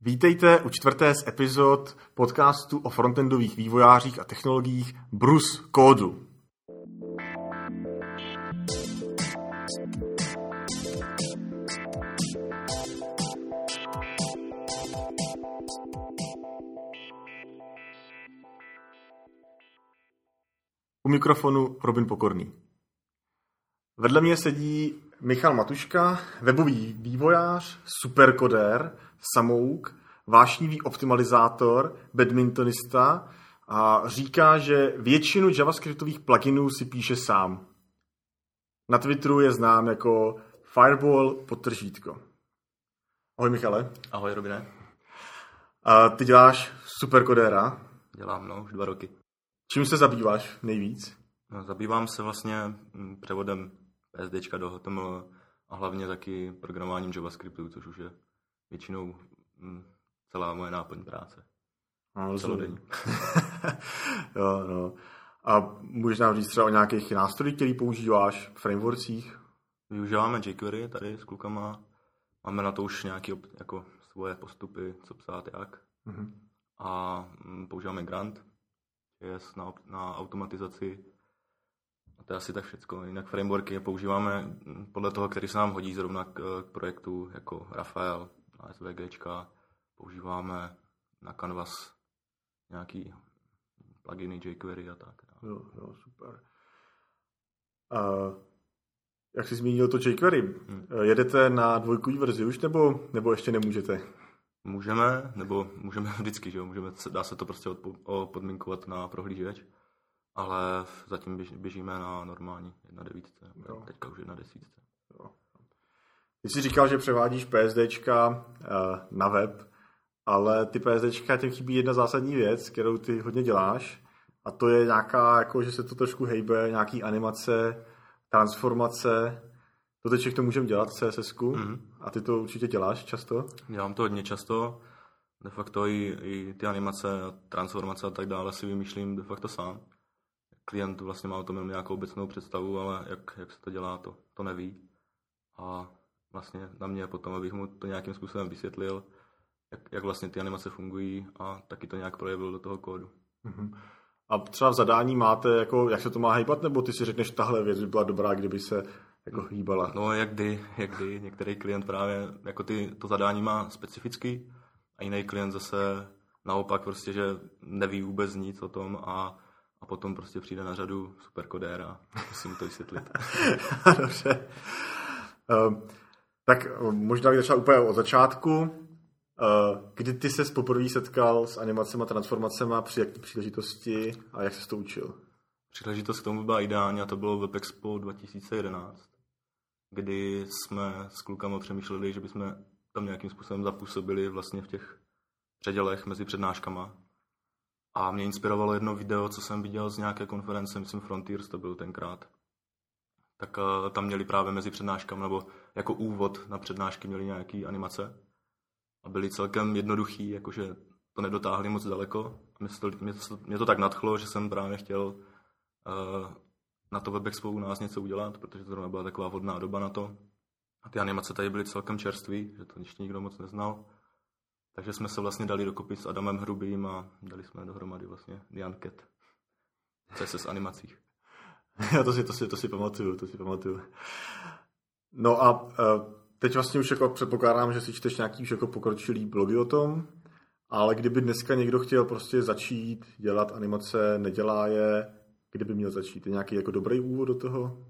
Vítejte u čtvrté z epizod podcastu o frontendových vývojářích a technologiích Brus kódu. U mikrofonu Robin Pokorný. Vedle mě sedí Michal Matuška, webový vývojář, superkodér, samouk, vášnivý optimalizátor, badmintonista a říká, že většinu javascriptových pluginů si píše sám. Na Twitteru je znám jako Fireball potržítko. Ahoj Michale. Ahoj Robine. A ty děláš superkodéra. Dělám, no, už dva roky. Čím se zabýváš nejvíc? No, zabývám se vlastně mm, převodem PSDčka do HTML a hlavně taky programováním JavaScriptu, což už je většinou mm, celá moje náplň práce. No, Celodenní. jo, no. A můžeš nám říct třeba o nějakých nástrojích, který používáš v frameworkcích? Využíváme jQuery tady s klukama. Máme na to už nějaké jako svoje postupy, co psát, jak. Mm-hmm. A mm, používáme Grant, je na, na automatizaci a to je asi tak všecko. Jinak frameworky používáme podle toho, který se nám hodí zrovna k, k projektu, jako Rafael, na SVGčka. Používáme na Canvas nějaký pluginy jQuery a tak. Jo, jo, super. Uh, jak jsi zmínil to jQuery, hmm. jedete na dvojkový verzi už, nebo, nebo ještě nemůžete? Můžeme, nebo můžeme vždycky, že jo? Můžeme, dá se to prostě podminkovat na prohlížeč ale zatím běž, běžíme na normální 1.9, teďka už 1.10. Ty jsi říkal, že převádíš PSDčka eh, na web, ale ty PSDčka těm chybí jedna zásadní věc, kterou ty hodně děláš, a to je nějaká, jako, že se to trošku hejbe, nějaký animace, transformace. To teď všechno můžeme dělat v css mm-hmm. a ty to určitě děláš často? Dělám to hodně často. De facto i, i ty animace, transformace a tak dále si vymýšlím de facto sám klient vlastně má o tom jenom nějakou obecnou představu, ale jak, jak se to dělá, to, to neví. A vlastně na mě potom, abych mu to nějakým způsobem vysvětlil, jak, jak vlastně ty animace fungují a taky to nějak projevil do toho kódu. Mm-hmm. A třeba v zadání máte, jako, jak se to má hýbat, nebo ty si řekneš, tahle věc by byla dobrá, kdyby se jako hýbala? No, jak kdy, jak kdy. Některý klient právě, jako ty, to zadání má specificky a jiný klient zase naopak prostě, že neví vůbec nic o tom a a potom prostě přijde na řadu superkodér a musím to vysvětlit. Dobře. Uh, tak možná bych začal úplně od začátku. Uh, kdy ty se poprvé setkal s animacemi a transformacemi, při jaké příležitosti a jak jsi to učil? Příležitost k tomu byla ideální a to bylo Web Expo 2011, kdy jsme s klukama přemýšleli, že bychom tam nějakým způsobem zapůsobili vlastně v těch předělech mezi přednáškama a mě inspirovalo jedno video, co jsem viděl z nějaké konference, myslím Frontiers to byl tenkrát. Tak uh, tam měli právě mezi přednáškami, nebo jako úvod na přednášky měli nějaký animace. A byly celkem jednoduchý, jakože to nedotáhli moc daleko. Mě to, mě, to, mě to tak nadchlo, že jsem právě chtěl uh, na to WebExpo u nás něco udělat, protože to byla taková vhodná doba na to. A ty animace tady byly celkem čerství, že to ještě nikdo moc neznal. Takže jsme se vlastně dali dokopy s Adamem Hrubým a dali jsme dohromady vlastně Cat. CSS animacích. Já to si, to si, to si pamatuju, to si pamatuju. No a uh, teď vlastně už jako předpokládám, že si čteš nějaký už jako pokročilý blogy o tom, ale kdyby dneska někdo chtěl prostě začít dělat animace, nedělá je, kdyby měl začít? Je nějaký jako dobrý úvod do toho?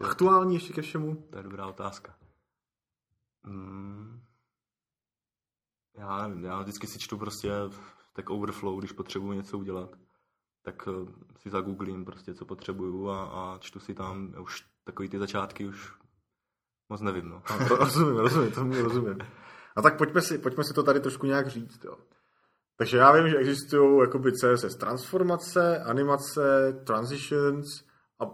Aktuální ještě ke všemu? To je dobrá otázka. Hmm. Já nevím, já vždycky si čtu prostě tak overflow, když potřebuji něco udělat, tak eh, si zagooglím prostě, co potřebuju a, a čtu si tam už takový ty začátky už moc nevím, no. A, rozumím, rozumím, tomu rozumím. A tak pojďme si, pojďme si to tady trošku nějak říct, jo. Takže já vím, že existují jakoby CSS transformace, animace, transitions a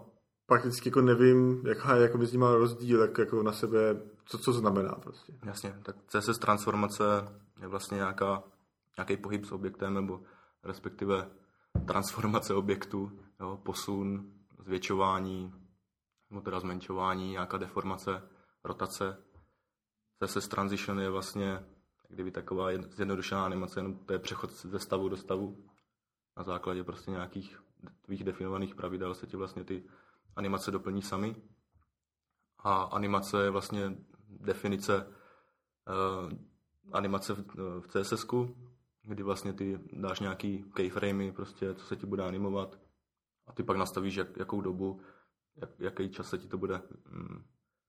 prakticky jako nevím, jaká je jako s nimi rozdíl, jak jako na sebe, co, co znamená prostě. Jasně, tak CSS transformace je vlastně nějaká, nějaký pohyb s objektem, nebo respektive transformace objektu, jo, posun, zvětšování, nebo teda zmenšování, nějaká deformace, rotace. CSS Transition je vlastně kdyby taková zjednodušená animace, jenom to je přechod ze stavu do stavu. Na základě prostě nějakých tvých definovaných pravidel se ti vlastně ty animace doplní sami. A animace je vlastně definice uh, animace v, v css kdy vlastně ty dáš nějaký keyframey, prostě, co se ti bude animovat a ty pak nastavíš, jak, jakou dobu, jak, jaký čas se ti to bude, mm,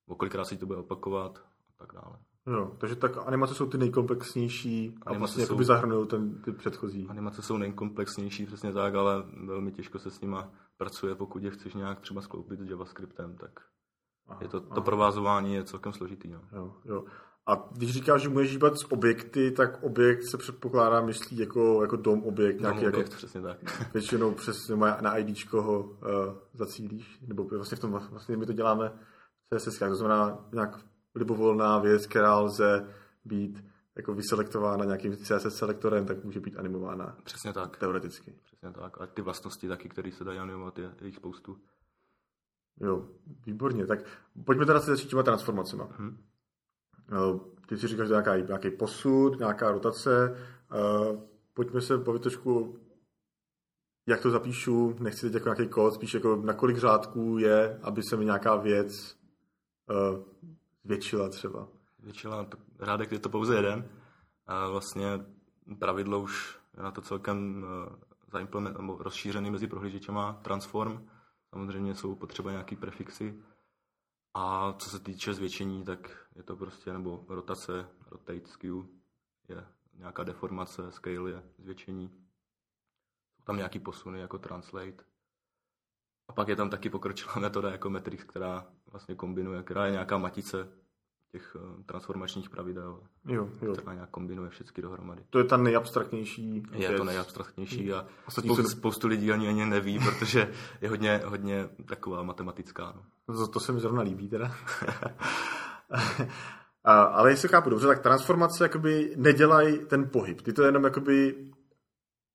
o kolikrát se ti to bude opakovat a tak dále. No, takže tak animace jsou ty nejkomplexnější a animace vlastně jsou, zahrnují ten, ty předchozí. Animace jsou nejkomplexnější, přesně tak, ale velmi těžko se s nima pracuje, pokud je chceš nějak třeba skloupit s JavaScriptem, tak aha, je to, to aha. provázování je celkem složitý. No. Jo, jo. A když říkáš, že můžeš hýbat s objekty, tak objekt se předpokládá, myslí jako, jako dom objekt. Dom nějaký objekt, jako, přesně tak. Většinou přes na IDčko ho uh, zacílíš, nebo vlastně v tom vlastně my to děláme CSS, to znamená nějak libovolná věc, která lze být jako vyselektována nějakým CSS selektorem, tak může být animována. Přesně tak. Teoreticky. Přesně tak. A ty vlastnosti taky, které se dají animovat, je, je jich spoustu. Jo, výborně. Tak pojďme teda se začít těma transformacemi. Hmm. Ty si říkáš, že nějaký, posud, nějaká rotace. Pojďme se bavit trošku, jak to zapíšu, nechci teď jako nějaký kód, spíš jako na kolik řádků je, aby se mi nějaká věc zvětšila třeba. Zvětšila, řádek je to pouze jeden. A vlastně pravidlo už je na to celkem zaimplement, rozšířený mezi prohlížečema transform. Samozřejmě jsou potřeba nějaký prefixy, a co se týče zvětšení, tak je to prostě, nebo rotace, rotate, skew, je nějaká deformace, scale je zvětšení. Jsou tam nějaký posuny jako translate. A pak je tam taky pokročilá metoda jako Matrix, která vlastně kombinuje, která je nějaká matice těch eh, transformačních pravidel, jo, jo. která nějak kombinuje všechny dohromady. To je ta nejabstraktnější Je věc. to nejabstraktnější a spoustu, spoustu lidí ani, ani neví, protože je hodně, hodně taková matematická. No. To, to se mi zrovna líbí teda. a, ale jestli chápu dobře, tak transformace jakoby nedělají ten pohyb. Ty to jenom jakoby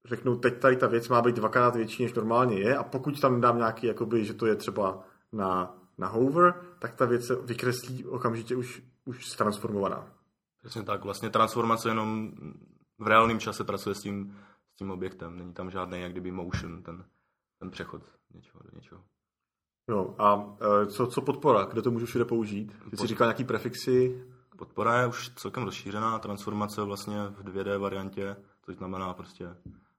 řeknou, teď tady ta věc má být dvakrát větší, než normálně je a pokud tam dám nějaký, jakoby, že to je třeba na na hover, tak ta věc se vykreslí okamžitě už, už transformovaná. Přesně tak, vlastně transformace jenom v reálném čase pracuje s tím, s tím objektem, není tam žádný jak kdyby motion, ten, ten přechod něčeho do něčeho. Jo, a e, co, co podpora? Kde to můžu všude použít? Ty Pod... jsi říkal nějaký prefixy? Podpora je už celkem rozšířená, transformace vlastně v 2D variantě, což znamená prostě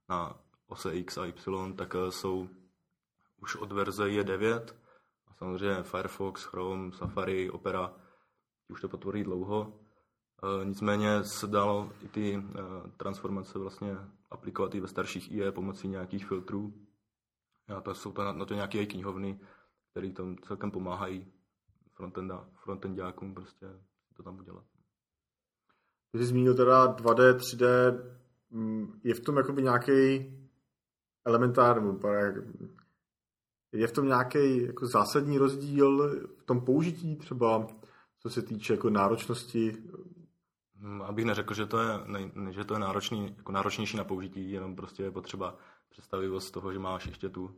na ose X a Y, tak e, jsou už od verze E9, Samozřejmě Firefox, Chrome, Safari, Opera, už to potvoří dlouho. E, nicméně se dalo i ty e, transformace vlastně aplikovat i ve starších IE pomocí nějakých filtrů. A to jsou to na, na to nějaké knihovny, které tam celkem pomáhají frontenda, frontendákům prostě to tam udělat. Ty jsi zmínil teda 2D, 3D, je v tom jakoby nějaký elementární, je v tom nějaký jako zásadní rozdíl v tom použití třeba, co se týče jako náročnosti? Hmm, abych neřekl, že to je, ne, že to je náročný, jako náročnější na použití, jenom prostě je potřeba představivost toho, že máš ještě tu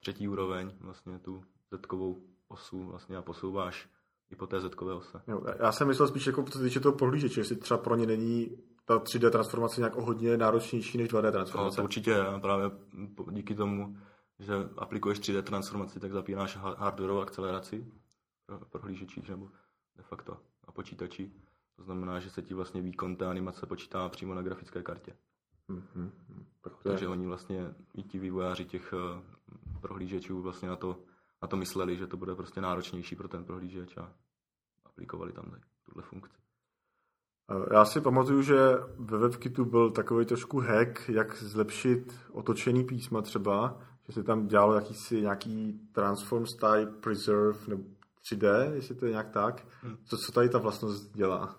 třetí úroveň, vlastně tu zetkovou osu vlastně a posouváš i po té zetkové ose. Jo, já jsem myslel spíš jako co se týče toho pohlížeče, jestli třeba pro ně není ta 3D transformace nějak o hodně náročnější než 2D transformace. No, to určitě. Právě díky tomu že aplikuješ 3D transformaci, tak zapínáš hardwareovou akceleraci pro prohlížečích nebo de facto na počítači. To znamená, že se ti vlastně výkon té animace počítá přímo na grafické kartě. Mm-hmm. Takže oni vlastně, i ti vývojáři těch uh, prohlížečů vlastně na to, na to mysleli, že to bude prostě náročnější pro ten prohlížeč a aplikovali tam tuhle funkci. Já si pamatuju, že ve WebKitu byl takový trošku hack, jak zlepšit otočený písma třeba, že se tam dělalo jakýsi, nějaký transform style preserve nebo 3D, jestli to je nějak tak. Hmm. Co, co tady ta vlastnost dělá?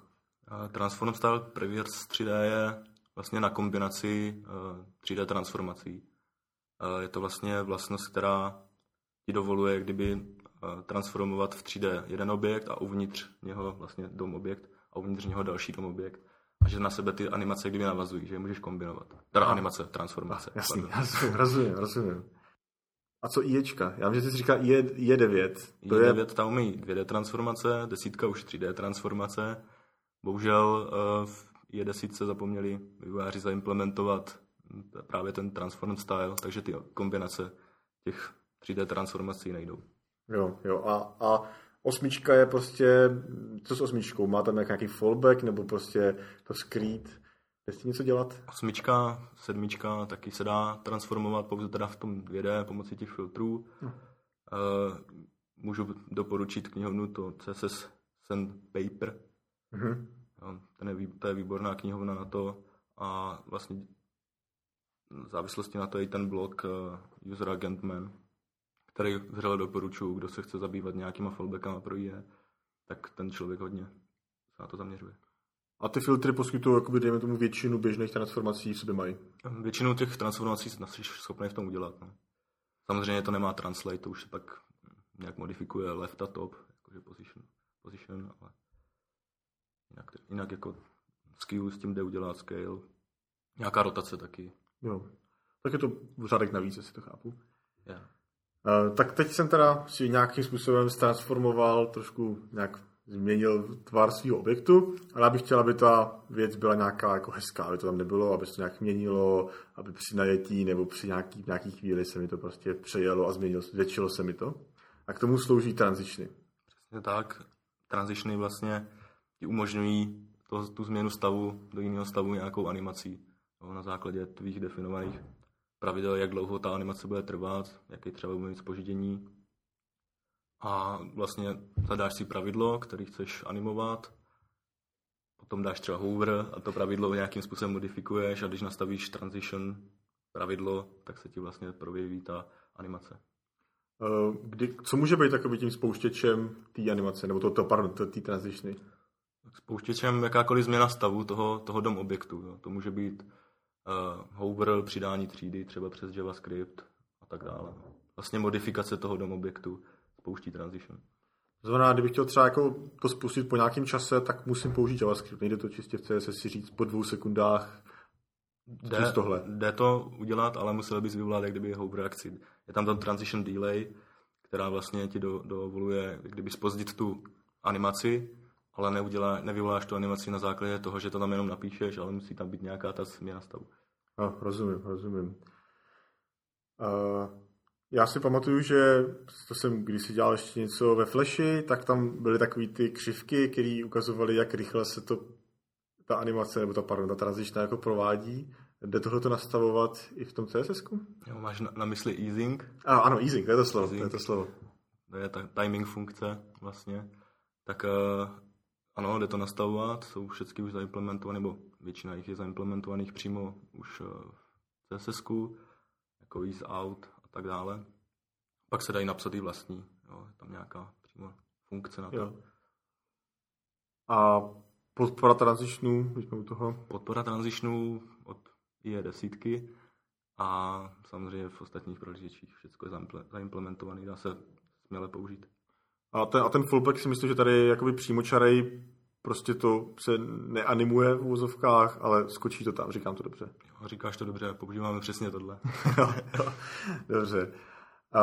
Transform style preserve 3D je vlastně na kombinaci 3D transformací. Je to vlastně vlastnost, která ti dovoluje kdyby transformovat v 3D jeden objekt a uvnitř něho vlastně dom objekt a uvnitř něho další dom objekt a že na sebe ty animace kdyby navazují, že je můžeš kombinovat. Teda a. animace, transformace. A, jasný, rozumím, rozumím, rozumím. A co IEčka? Já vím, že jsi říkal IE, IE9. To IE9 je... tam umí 2D transformace, desítka už 3D transformace. Bohužel uh, je desítce zapomněli vývojáři zaimplementovat právě ten transform style, takže ty kombinace těch 3D transformací nejdou. Jo, jo. A, a osmička je prostě, co s osmičkou? Má tam nějaký fallback nebo prostě to skrýt? Je s tím něco dělat? Osmička, sedmička taky se dá transformovat pouze teda v tom 2D pomocí těch filtrů. No. Uh, můžu doporučit knihovnu to CSS Sandpaper. Mm-hmm. Ten je, to je výborná knihovna na to a vlastně v závislosti na to je i ten blog uh, User Agent Man, který vřele doporučuji, kdo se chce zabývat nějakýma fallbackama pro IE, tak ten člověk hodně se na to zaměřuje. A ty filtry poskytují, jakoby, dejme tomu, většinu běžných transformací v sobě mají? Většinu těch transformací jsi schopný v tom udělat. No. Samozřejmě to nemá translate, to už se pak nějak modifikuje left a top, jakože position, position ale jinak, jinak jako skill s tím jde udělat scale. Nějaká rotace taky. Jo. Tak je to řádek navíc, jestli to chápu. Yeah. Uh, tak teď jsem teda si nějakým způsobem transformoval, trošku nějak změnil tvar svého objektu, ale já bych chtěl, aby ta věc byla nějaká jako hezká, aby to tam nebylo, aby se to nějak měnilo, aby při najetí nebo při nějaký, nějaký chvíli se mi to prostě přejelo a změnilo, zvětšilo se mi to. A k tomu slouží transičny. Přesně tak. Transičny vlastně ti umožňují to, tu změnu stavu do jiného stavu nějakou animací no, na základě tvých definovaných pravidel, jak dlouho ta animace bude trvat, jaký třeba bude mít spoždění. A vlastně zadáš si pravidlo, který chceš animovat, potom dáš třeba hover a to pravidlo nějakým způsobem modifikuješ a když nastavíš transition pravidlo, tak se ti vlastně projeví ta animace. Eh, kdy, co může být takovým tím spouštěčem té animace, nebo to, to pardon, té transitiony? Spouštěčem jakákoliv změna stavu toho, toho DOM objektu. Jo. To může být uh, hover, přidání třídy třeba přes JavaScript a tak dále. Vlastně modifikace toho DOM objektu spouští transition. Znamená, kdybych chtěl třeba jako to spustit po nějakém čase, tak musím použít JavaScript. Nejde to čistě v CSS si říct po dvou sekundách Jde, tohle. jde to udělat, ale musel bys vyvolat jak kdyby hover reakci. Je tam ten transition delay, která vlastně ti do, dovoluje kdyby spozdit tu animaci, ale neudělá, nevyvoláš tu animaci na základě toho, že to tam jenom napíšeš, ale musí tam být nějaká ta změna stavu. No, rozumím, rozumím. Uh, já si pamatuju, že to jsem, když si dělal ještě něco ve Flashi, tak tam byly takové ty křivky, které ukazovaly, jak rychle se to ta animace, nebo ta, pardon, ta transična jako provádí. Jde tohle to nastavovat i v tom css Jo, máš na, na mysli easing? A, ano, easing, to je to slovo. Easing. To je to slovo. To je ta timing funkce vlastně. Tak uh, ano, jde to nastavovat, jsou všechny už zaimplementované, nebo většina jich je zaimplementovaných přímo už v css jako ease out tak dále. Pak se dají napsat i vlastní, jo, je tam nějaká přímo funkce na to. Jo. A podpora transitionů, když u toho? Podpora transitionů od je desítky a samozřejmě v ostatních prohlížečích všechno je zaimplementované, dá se směle použít. A ten, a ten fullback si myslím, že tady je jakoby přímočarej, prostě to se neanimuje v úzovkách, ale skočí to tam, říkám to dobře. Jo, říkáš to dobře, používáme přesně tohle. dobře. A,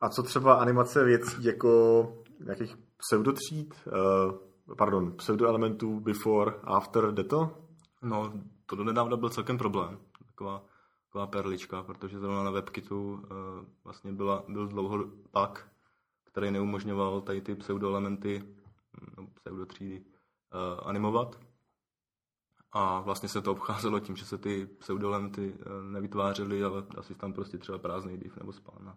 a co třeba animace věcí jako nějakých pseudotříd, uh, pardon, pseudoelementů before, after, jde to? No, to do nedávna byl celkem problém. Taková, taková perlička, protože zrovna na WebKitu uh, vlastně byla, byl dlouho bug, který neumožňoval tady ty pseudoelementy, pseudotřídy, uh, animovat. A vlastně se to obcházelo tím, že se ty pseudoelementy uh, nevytvářely, ale asi tam prostě třeba prázdný div nebo spán.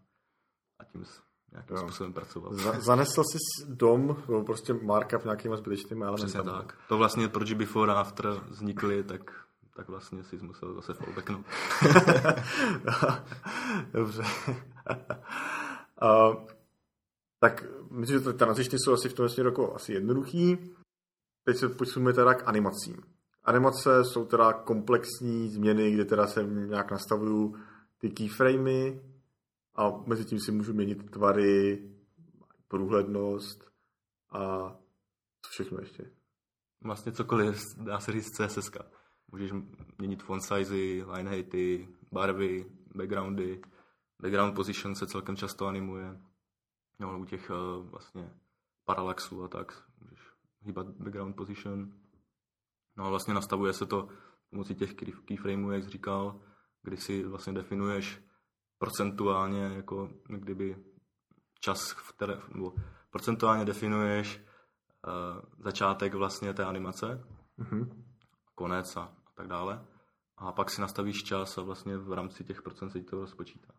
A tím nějakým jo. způsobem pracoval. Za, zanesl jsi dom, prostě markup nějakýma zbytečnými elementy. Přesně tak. To vlastně, proč before a after vznikly, tak tak vlastně si musel zase fallbacknout. Dobře. uh, tak myslím, že ty transičny jsou asi v tom směru jako asi jednoduchý. Teď se posuneme teda k animacím. Animace jsou teda komplexní změny, kde teda se nějak nastavují ty keyframey a mezi tím si můžu měnit tvary, průhlednost a co všechno ještě. Vlastně cokoliv, dá se říct CSS. Můžeš měnit font size, line heighty, barvy, backgroundy. Background position se celkem často animuje. No, u těch uh, vlastně parallaxů a tak můžeš hýbat background position. No a vlastně nastavuje se to pomocí těch keyframeů, jak jsi říkal, kdy si vlastně definuješ procentuálně, jako kdyby čas, v které, nebo procentuálně definuješ uh, začátek vlastně té animace, mm-hmm. konec a, a tak dále. A pak si nastavíš čas a vlastně v rámci těch procent se ti to rozpočítá.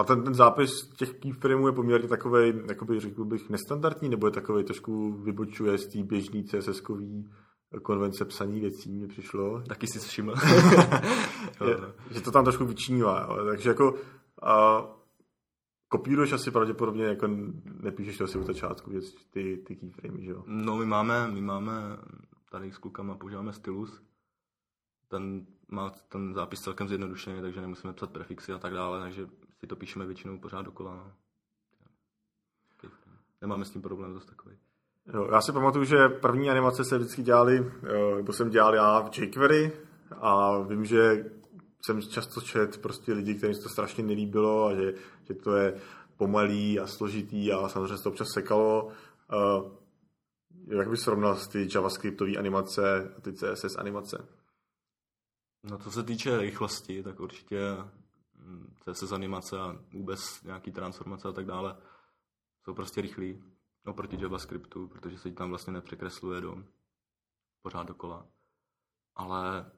A ten, ten zápis těch keyframeů je poměrně takový, jakoby řekl bych, nestandardní, nebo je takový trošku vybočuje z té běžný CSS-kový konvence psaní věcí mi přišlo. Taky si všiml. je, že to tam trošku vyčnívá. Jo. Takže jako a, kopíruješ asi pravděpodobně, jako nepíšeš to asi od začátku, ty, ty keyframey, že jo? No my máme, my máme tady s klukama používáme stylus. Ten má ten zápis celkem zjednodušený, takže nemusíme psat prefixy a tak dále, takže si to píšeme většinou pořád dokola. No. Nemáme s tím problém zase takový. Jo, já si pamatuju, že první animace se vždycky dělali, nebo jsem dělal já v jQuery a vím, že jsem často čet prostě lidi, kterým se to strašně nelíbilo a že, že to je pomalý a složitý a samozřejmě se to občas sekalo. Uh, jak bys srovnal ty JavaScriptové animace a ty CSS animace? No co se týče rychlosti, tak určitě CSS animace a vůbec nějaký transformace a tak dále jsou prostě rychlí oproti JavaScriptu, protože se ti tam vlastně nepřekresluje do pořád dokola. Ale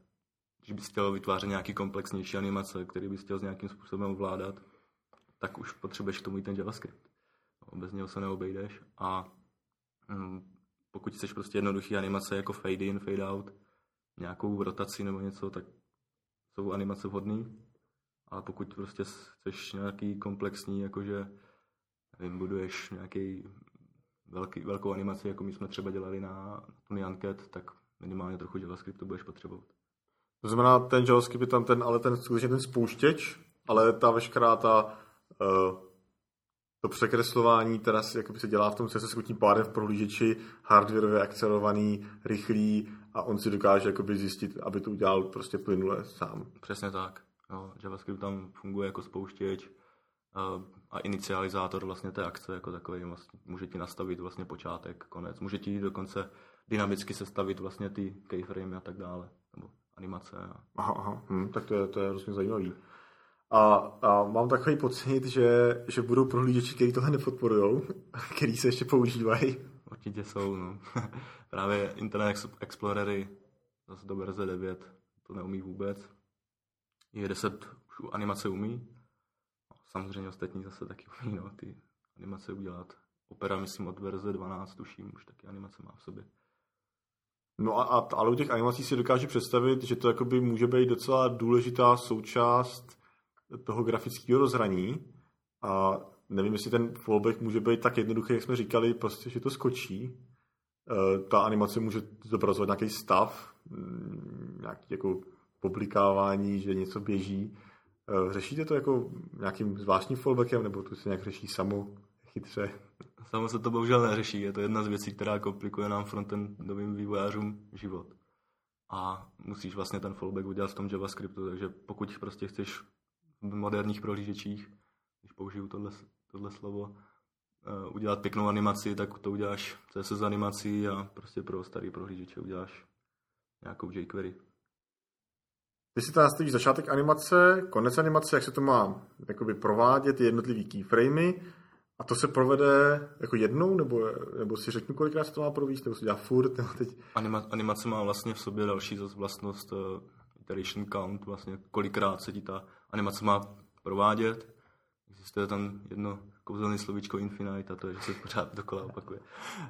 když bys chtěl vytvářet nějaký komplexnější animace, který bys chtěl s nějakým způsobem ovládat, tak už potřebuješ k tomu i ten JavaScript. Bez něho se neobejdeš a mm, pokud chceš prostě jednoduchý animace jako fade in, fade out, nějakou rotaci nebo něco, tak jsou animace vhodné. Ale pokud prostě chceš nějaký komplexní, jakože nevím, buduješ nějaký velký, velkou animaci, jako my jsme třeba dělali na Tony Uncat, tak minimálně trochu JavaScriptu budeš potřebovat. To znamená, ten JavaScript je tam ten, ale ten skutečně ten spouštěč, ale ta veškerá ta uh, to překreslování teda jakoby se dělá v tom CSS tím pádem v prohlížeči hardwareově akcelerovaný, rychlý a on si dokáže jakoby zjistit, aby to udělal prostě plynule sám. Přesně tak. Jo, JavaScript tam funguje jako spouštěč a, a inicializátor vlastně té akce jako takový vlastně může ti nastavit vlastně počátek, konec. Může ti dokonce dynamicky sestavit vlastně ty keyframe a tak dále, nebo animace. A... Aha, aha. Hm, tak to je, to je hrozně zajímavý. A, a mám takový pocit, že, že budou prohlížeči, kteří tohle nepodporují, který se ještě používají. Určitě jsou, no. Právě Internet Explorery, zase do verze 9, to neumí vůbec. Je 10 už animace umí. Samozřejmě ostatní zase taky umí, no, ty animace udělat. Opera, myslím, od verze 12, tuším, už taky animace má v sobě. No a, a ale u těch animací si dokáže představit, že to jakoby může být docela důležitá součást toho grafického rozhraní a nevím, jestli ten fallback může být tak jednoduchý, jak jsme říkali, prostě, že to skočí. E, ta animace může zobrazovat nějaký stav, mm, nějaký jako publikávání, že něco běží. E, řešíte to jako nějakým zvláštním fallbackem, nebo to se nějak řeší samo chytře? Samo se to bohužel neřeší. Je to jedna z věcí, která komplikuje nám frontendovým vývojářům život. A musíš vlastně ten fallback udělat v tom JavaScriptu, takže pokud prostě chceš v moderních prohlížečích, když použiju tohle, tohle slovo, uh, udělat pěknou animaci, tak to uděláš CSS animací a prostě pro starý prohlížeče uděláš nějakou jQuery. Ty si tam nastavíš začátek animace, konec animace, jak se to má jakoby provádět, ty jednotlivý keyframey a to se provede jako jednou, nebo, nebo si řeknu, kolikrát se to má provést, nebo se dělá furt, nebo teď... Anima, animace má vlastně v sobě další vlastnost uh, iteration count, vlastně kolikrát se ti ta animace má provádět. Existuje tam jedno kouzelné slovíčko infinite a to je, že se pořád dokola opakuje.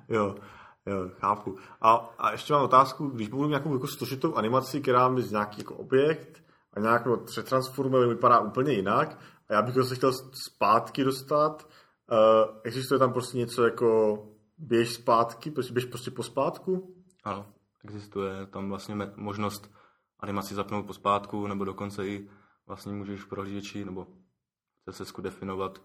jo, jo, chápu. A, a ještě mám otázku, když budu nějakou jako složitou animaci, která mi z nějaký jako objekt a nějak no, přetransformuje, vypadá úplně jinak a já bych ho se chtěl zpátky dostat, uh, existuje tam prostě něco jako běž zpátky, prostě běž prostě po zpátku? Ano, existuje tam vlastně možnost animaci zapnout po zpátku, nebo dokonce i vlastně můžeš prohlížeči nebo CSS definovat,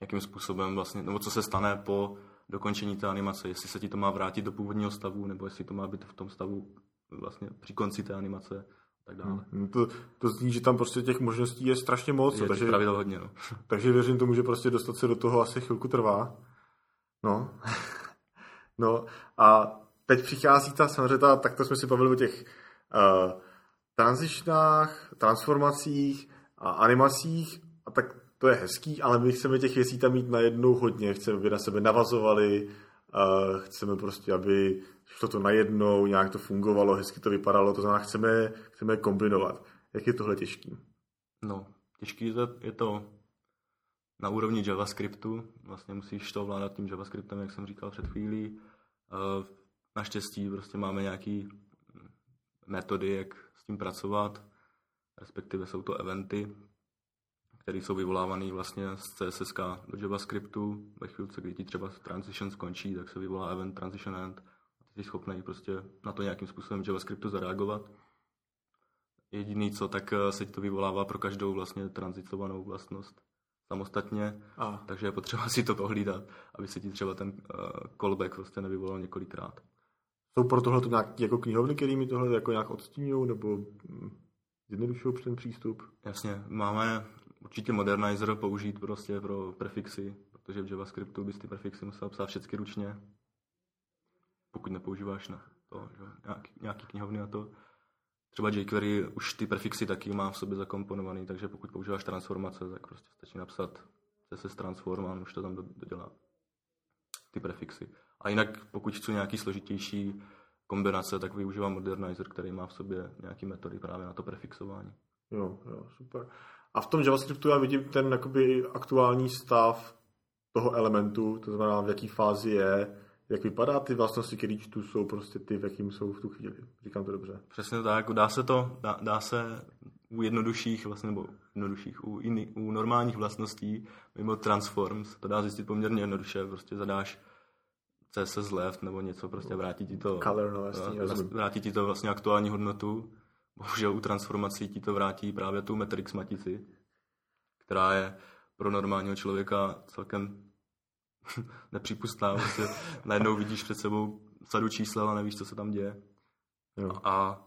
jakým způsobem vlastně, nebo co se stane po dokončení té animace, jestli se ti to má vrátit do původního stavu, nebo jestli to má být v tom stavu vlastně při konci té animace tak dále. Hmm, to, to zní, že tam prostě těch možností je strašně moc. Je takže, pravidel hodně, no. takže věřím tomu, že prostě dostat se do toho asi chvilku trvá. No. no a teď přichází ta, samozřejmě ta, tak to jsme si bavili o těch uh, transičnách, transformacích a animacích a tak to je hezký, ale my chceme těch věcí tam mít najednou hodně, chceme, aby na sebe navazovali, uh, chceme prostě, aby šlo to najednou, nějak to fungovalo, hezky to vypadalo, to znamená, chceme, chceme kombinovat. Jak je tohle těžký? No, těžký je to na úrovni JavaScriptu. Vlastně musíš to ovládat tím JavaScriptem, jak jsem říkal před chvílí. Uh, naštěstí prostě máme nějaký metody, jak s tím pracovat, respektive jsou to eventy, které jsou vyvolávané vlastně z CSS do JavaScriptu. Ve chvíli, kdy ti třeba transition skončí, tak se vyvolá event transition end a ty jsi schopný prostě na to nějakým způsobem JavaScriptu zareagovat. Jediný co, tak eh, se ti to vyvolává pro každou vlastně tranzitovanou vlastnost samostatně, a. takže je potřeba si to pohlídat, aby se ti třeba ten uh, callback prostě nevyvolal několikrát. Jsou pro tohle nějaké jako knihovny, které mi tohle jako nějak odstínují nebo hm, zjednodušují ten přístup? Jasně, máme určitě modernizer použít prostě pro prefixy, protože v JavaScriptu bys ty prefixy musel psát všechny ručně, pokud nepoužíváš na to, že nějaký, nějaký knihovny a to. Třeba jQuery už ty prefixy taky má v sobě zakomponovaný, takže pokud používáš transformace, tak prostě stačí napsat CSS transform a už to tam dodělá ty prefixy. A jinak, pokud chci nějaký složitější kombinace, tak využívám Modernizer, který má v sobě nějaký metody právě na to prefixování. Jo, jo, super. A v tom JavaScriptu já vidím ten jakoby aktuální stav toho elementu, to znamená, v jaký fázi je, jak vypadá ty vlastnosti, které tu jsou prostě ty, v jakým jsou v tu chvíli. Říkám to dobře. Přesně tak, dá se to, dá, dá se u jednodušších, vlastně, nebo jednodušších, u, jiný, u normálních vlastností, mimo transforms, to dá zjistit poměrně jednoduše, prostě zadáš CSS left nebo něco, prostě vrátí ti to, Color, no, jasný, vrátí ti to vlastně aktuální hodnotu. Bohužel u transformací ti to vrátí právě tu matrix matici, která je pro normálního člověka celkem nepřípustná. Prostě najednou vidíš před sebou sadu čísel a nevíš, co se tam děje. Jo. A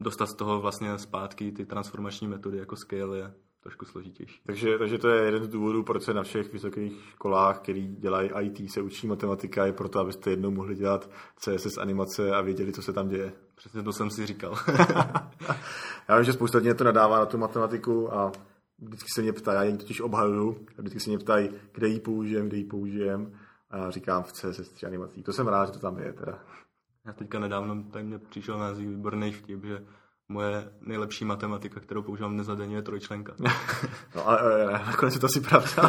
dostat z toho vlastně zpátky ty transformační metody jako scale je trošku složitější. Takže, takže to je jeden z důvodů, proč se na všech vysokých školách, který dělají IT, se učí matematika, je proto, abyste jednou mohli dělat CSS animace a věděli, co se tam děje. Přesně to jsem si říkal. já vím, že spousta lidí to nadává na tu matematiku a vždycky se mě ptají, já jen totiž obhajuju, a vždycky se mě ptají, kde ji použijem, kde ji použijem. A říkám v CSS animací. To jsem rád, že to tam je teda. Já teďka nedávno tady mě přišel na výborný vtip, že moje nejlepší matematika, kterou používám dnes denně, je trojčlenka. no a, a nakonec je to asi pravda.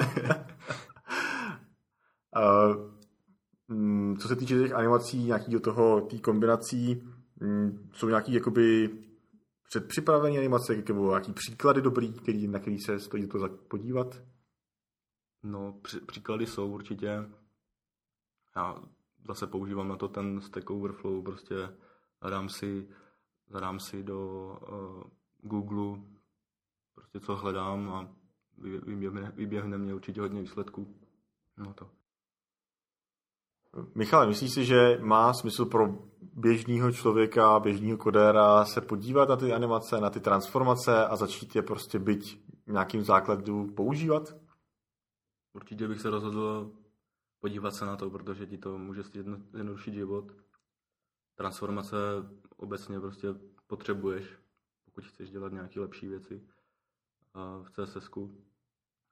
uh, co se týče těch animací, nějaký do toho, té kombinací, mm, jsou nějaký jakoby předpřipravené animace, nebo nějaký příklady dobrý, který, na který se stojí to podívat? No, při, příklady jsou určitě. Já zase používám na to ten Stack Overflow, prostě dám si zadám si do uh, Google prostě co hledám a vyběhne, vyběhne mě určitě hodně výsledků. No to. Michale, myslíš si, že má smysl pro běžného člověka, běžného kodéra se podívat na ty animace, na ty transformace a začít je prostě být nějakým základu používat? Určitě bych se rozhodl podívat se na to, protože ti to může zjednodušit život. Transformace obecně prostě potřebuješ, pokud chceš dělat nějaké lepší věci v CSS.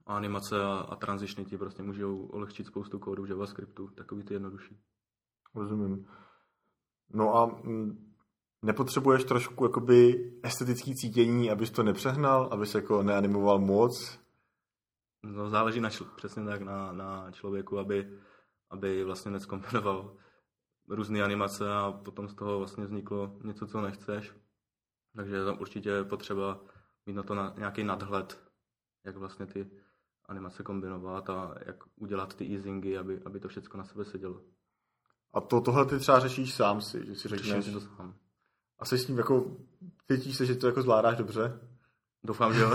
A animace a, a tranzitiony ti prostě můžou ulehčit spoustu kódu v JavaScriptu, takový ty jednodušší. Rozumím. No a mm, nepotřebuješ trošku jakoby estetický cítění, abys to nepřehnal, abys jako neanimoval moc? No záleží na čl- přesně tak na, na člověku, aby, aby vlastně neskomponoval různé animace a potom z toho vlastně vzniklo něco, co nechceš. Takže je tam určitě potřeba mít na to na, nějaký nadhled, jak vlastně ty animace kombinovat a jak udělat ty easingy, aby, aby to všechno na sebe sedělo. A to, tohle ty třeba řešíš sám si, že si řekneš... si to sám. A jsi s tím jako, cítíš se, že to jako zvládáš dobře? Doufám, že jo.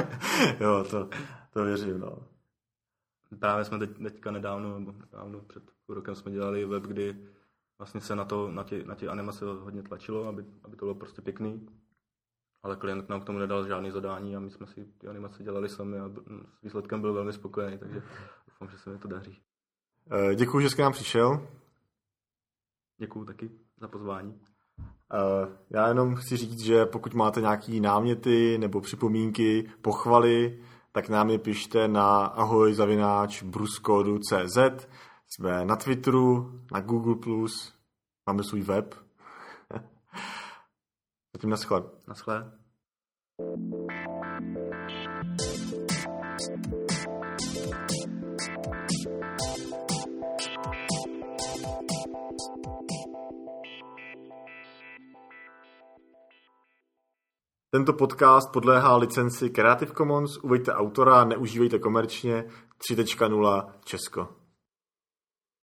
jo, to, to věřím, no. Právě jsme teď, teďka nedávno, nebo nedávno před půl rokem jsme dělali web, kdy vlastně se na, to, na, tě, na tě animace hodně tlačilo, aby, aby to bylo prostě pěkný. Ale klient nám k tomu nedal žádný zadání a my jsme si ty animace dělali sami a s výsledkem byl velmi spokojený, takže doufám, že se mi to daří. Eh, Děkuji, že jsi k nám přišel. Děkuju taky za pozvání. Uh, já jenom chci říct, že pokud máte nějaké náměty nebo připomínky, pochvaly, tak nám je pište na ahojzavináčbruskodu.cz Jsme na Twitteru, na Google+, máme svůj web. Zatím naschle. Naschle. Tento podcast podléhá licenci Creative Commons, uveďte autora, neužívejte komerčně 3.0 Česko.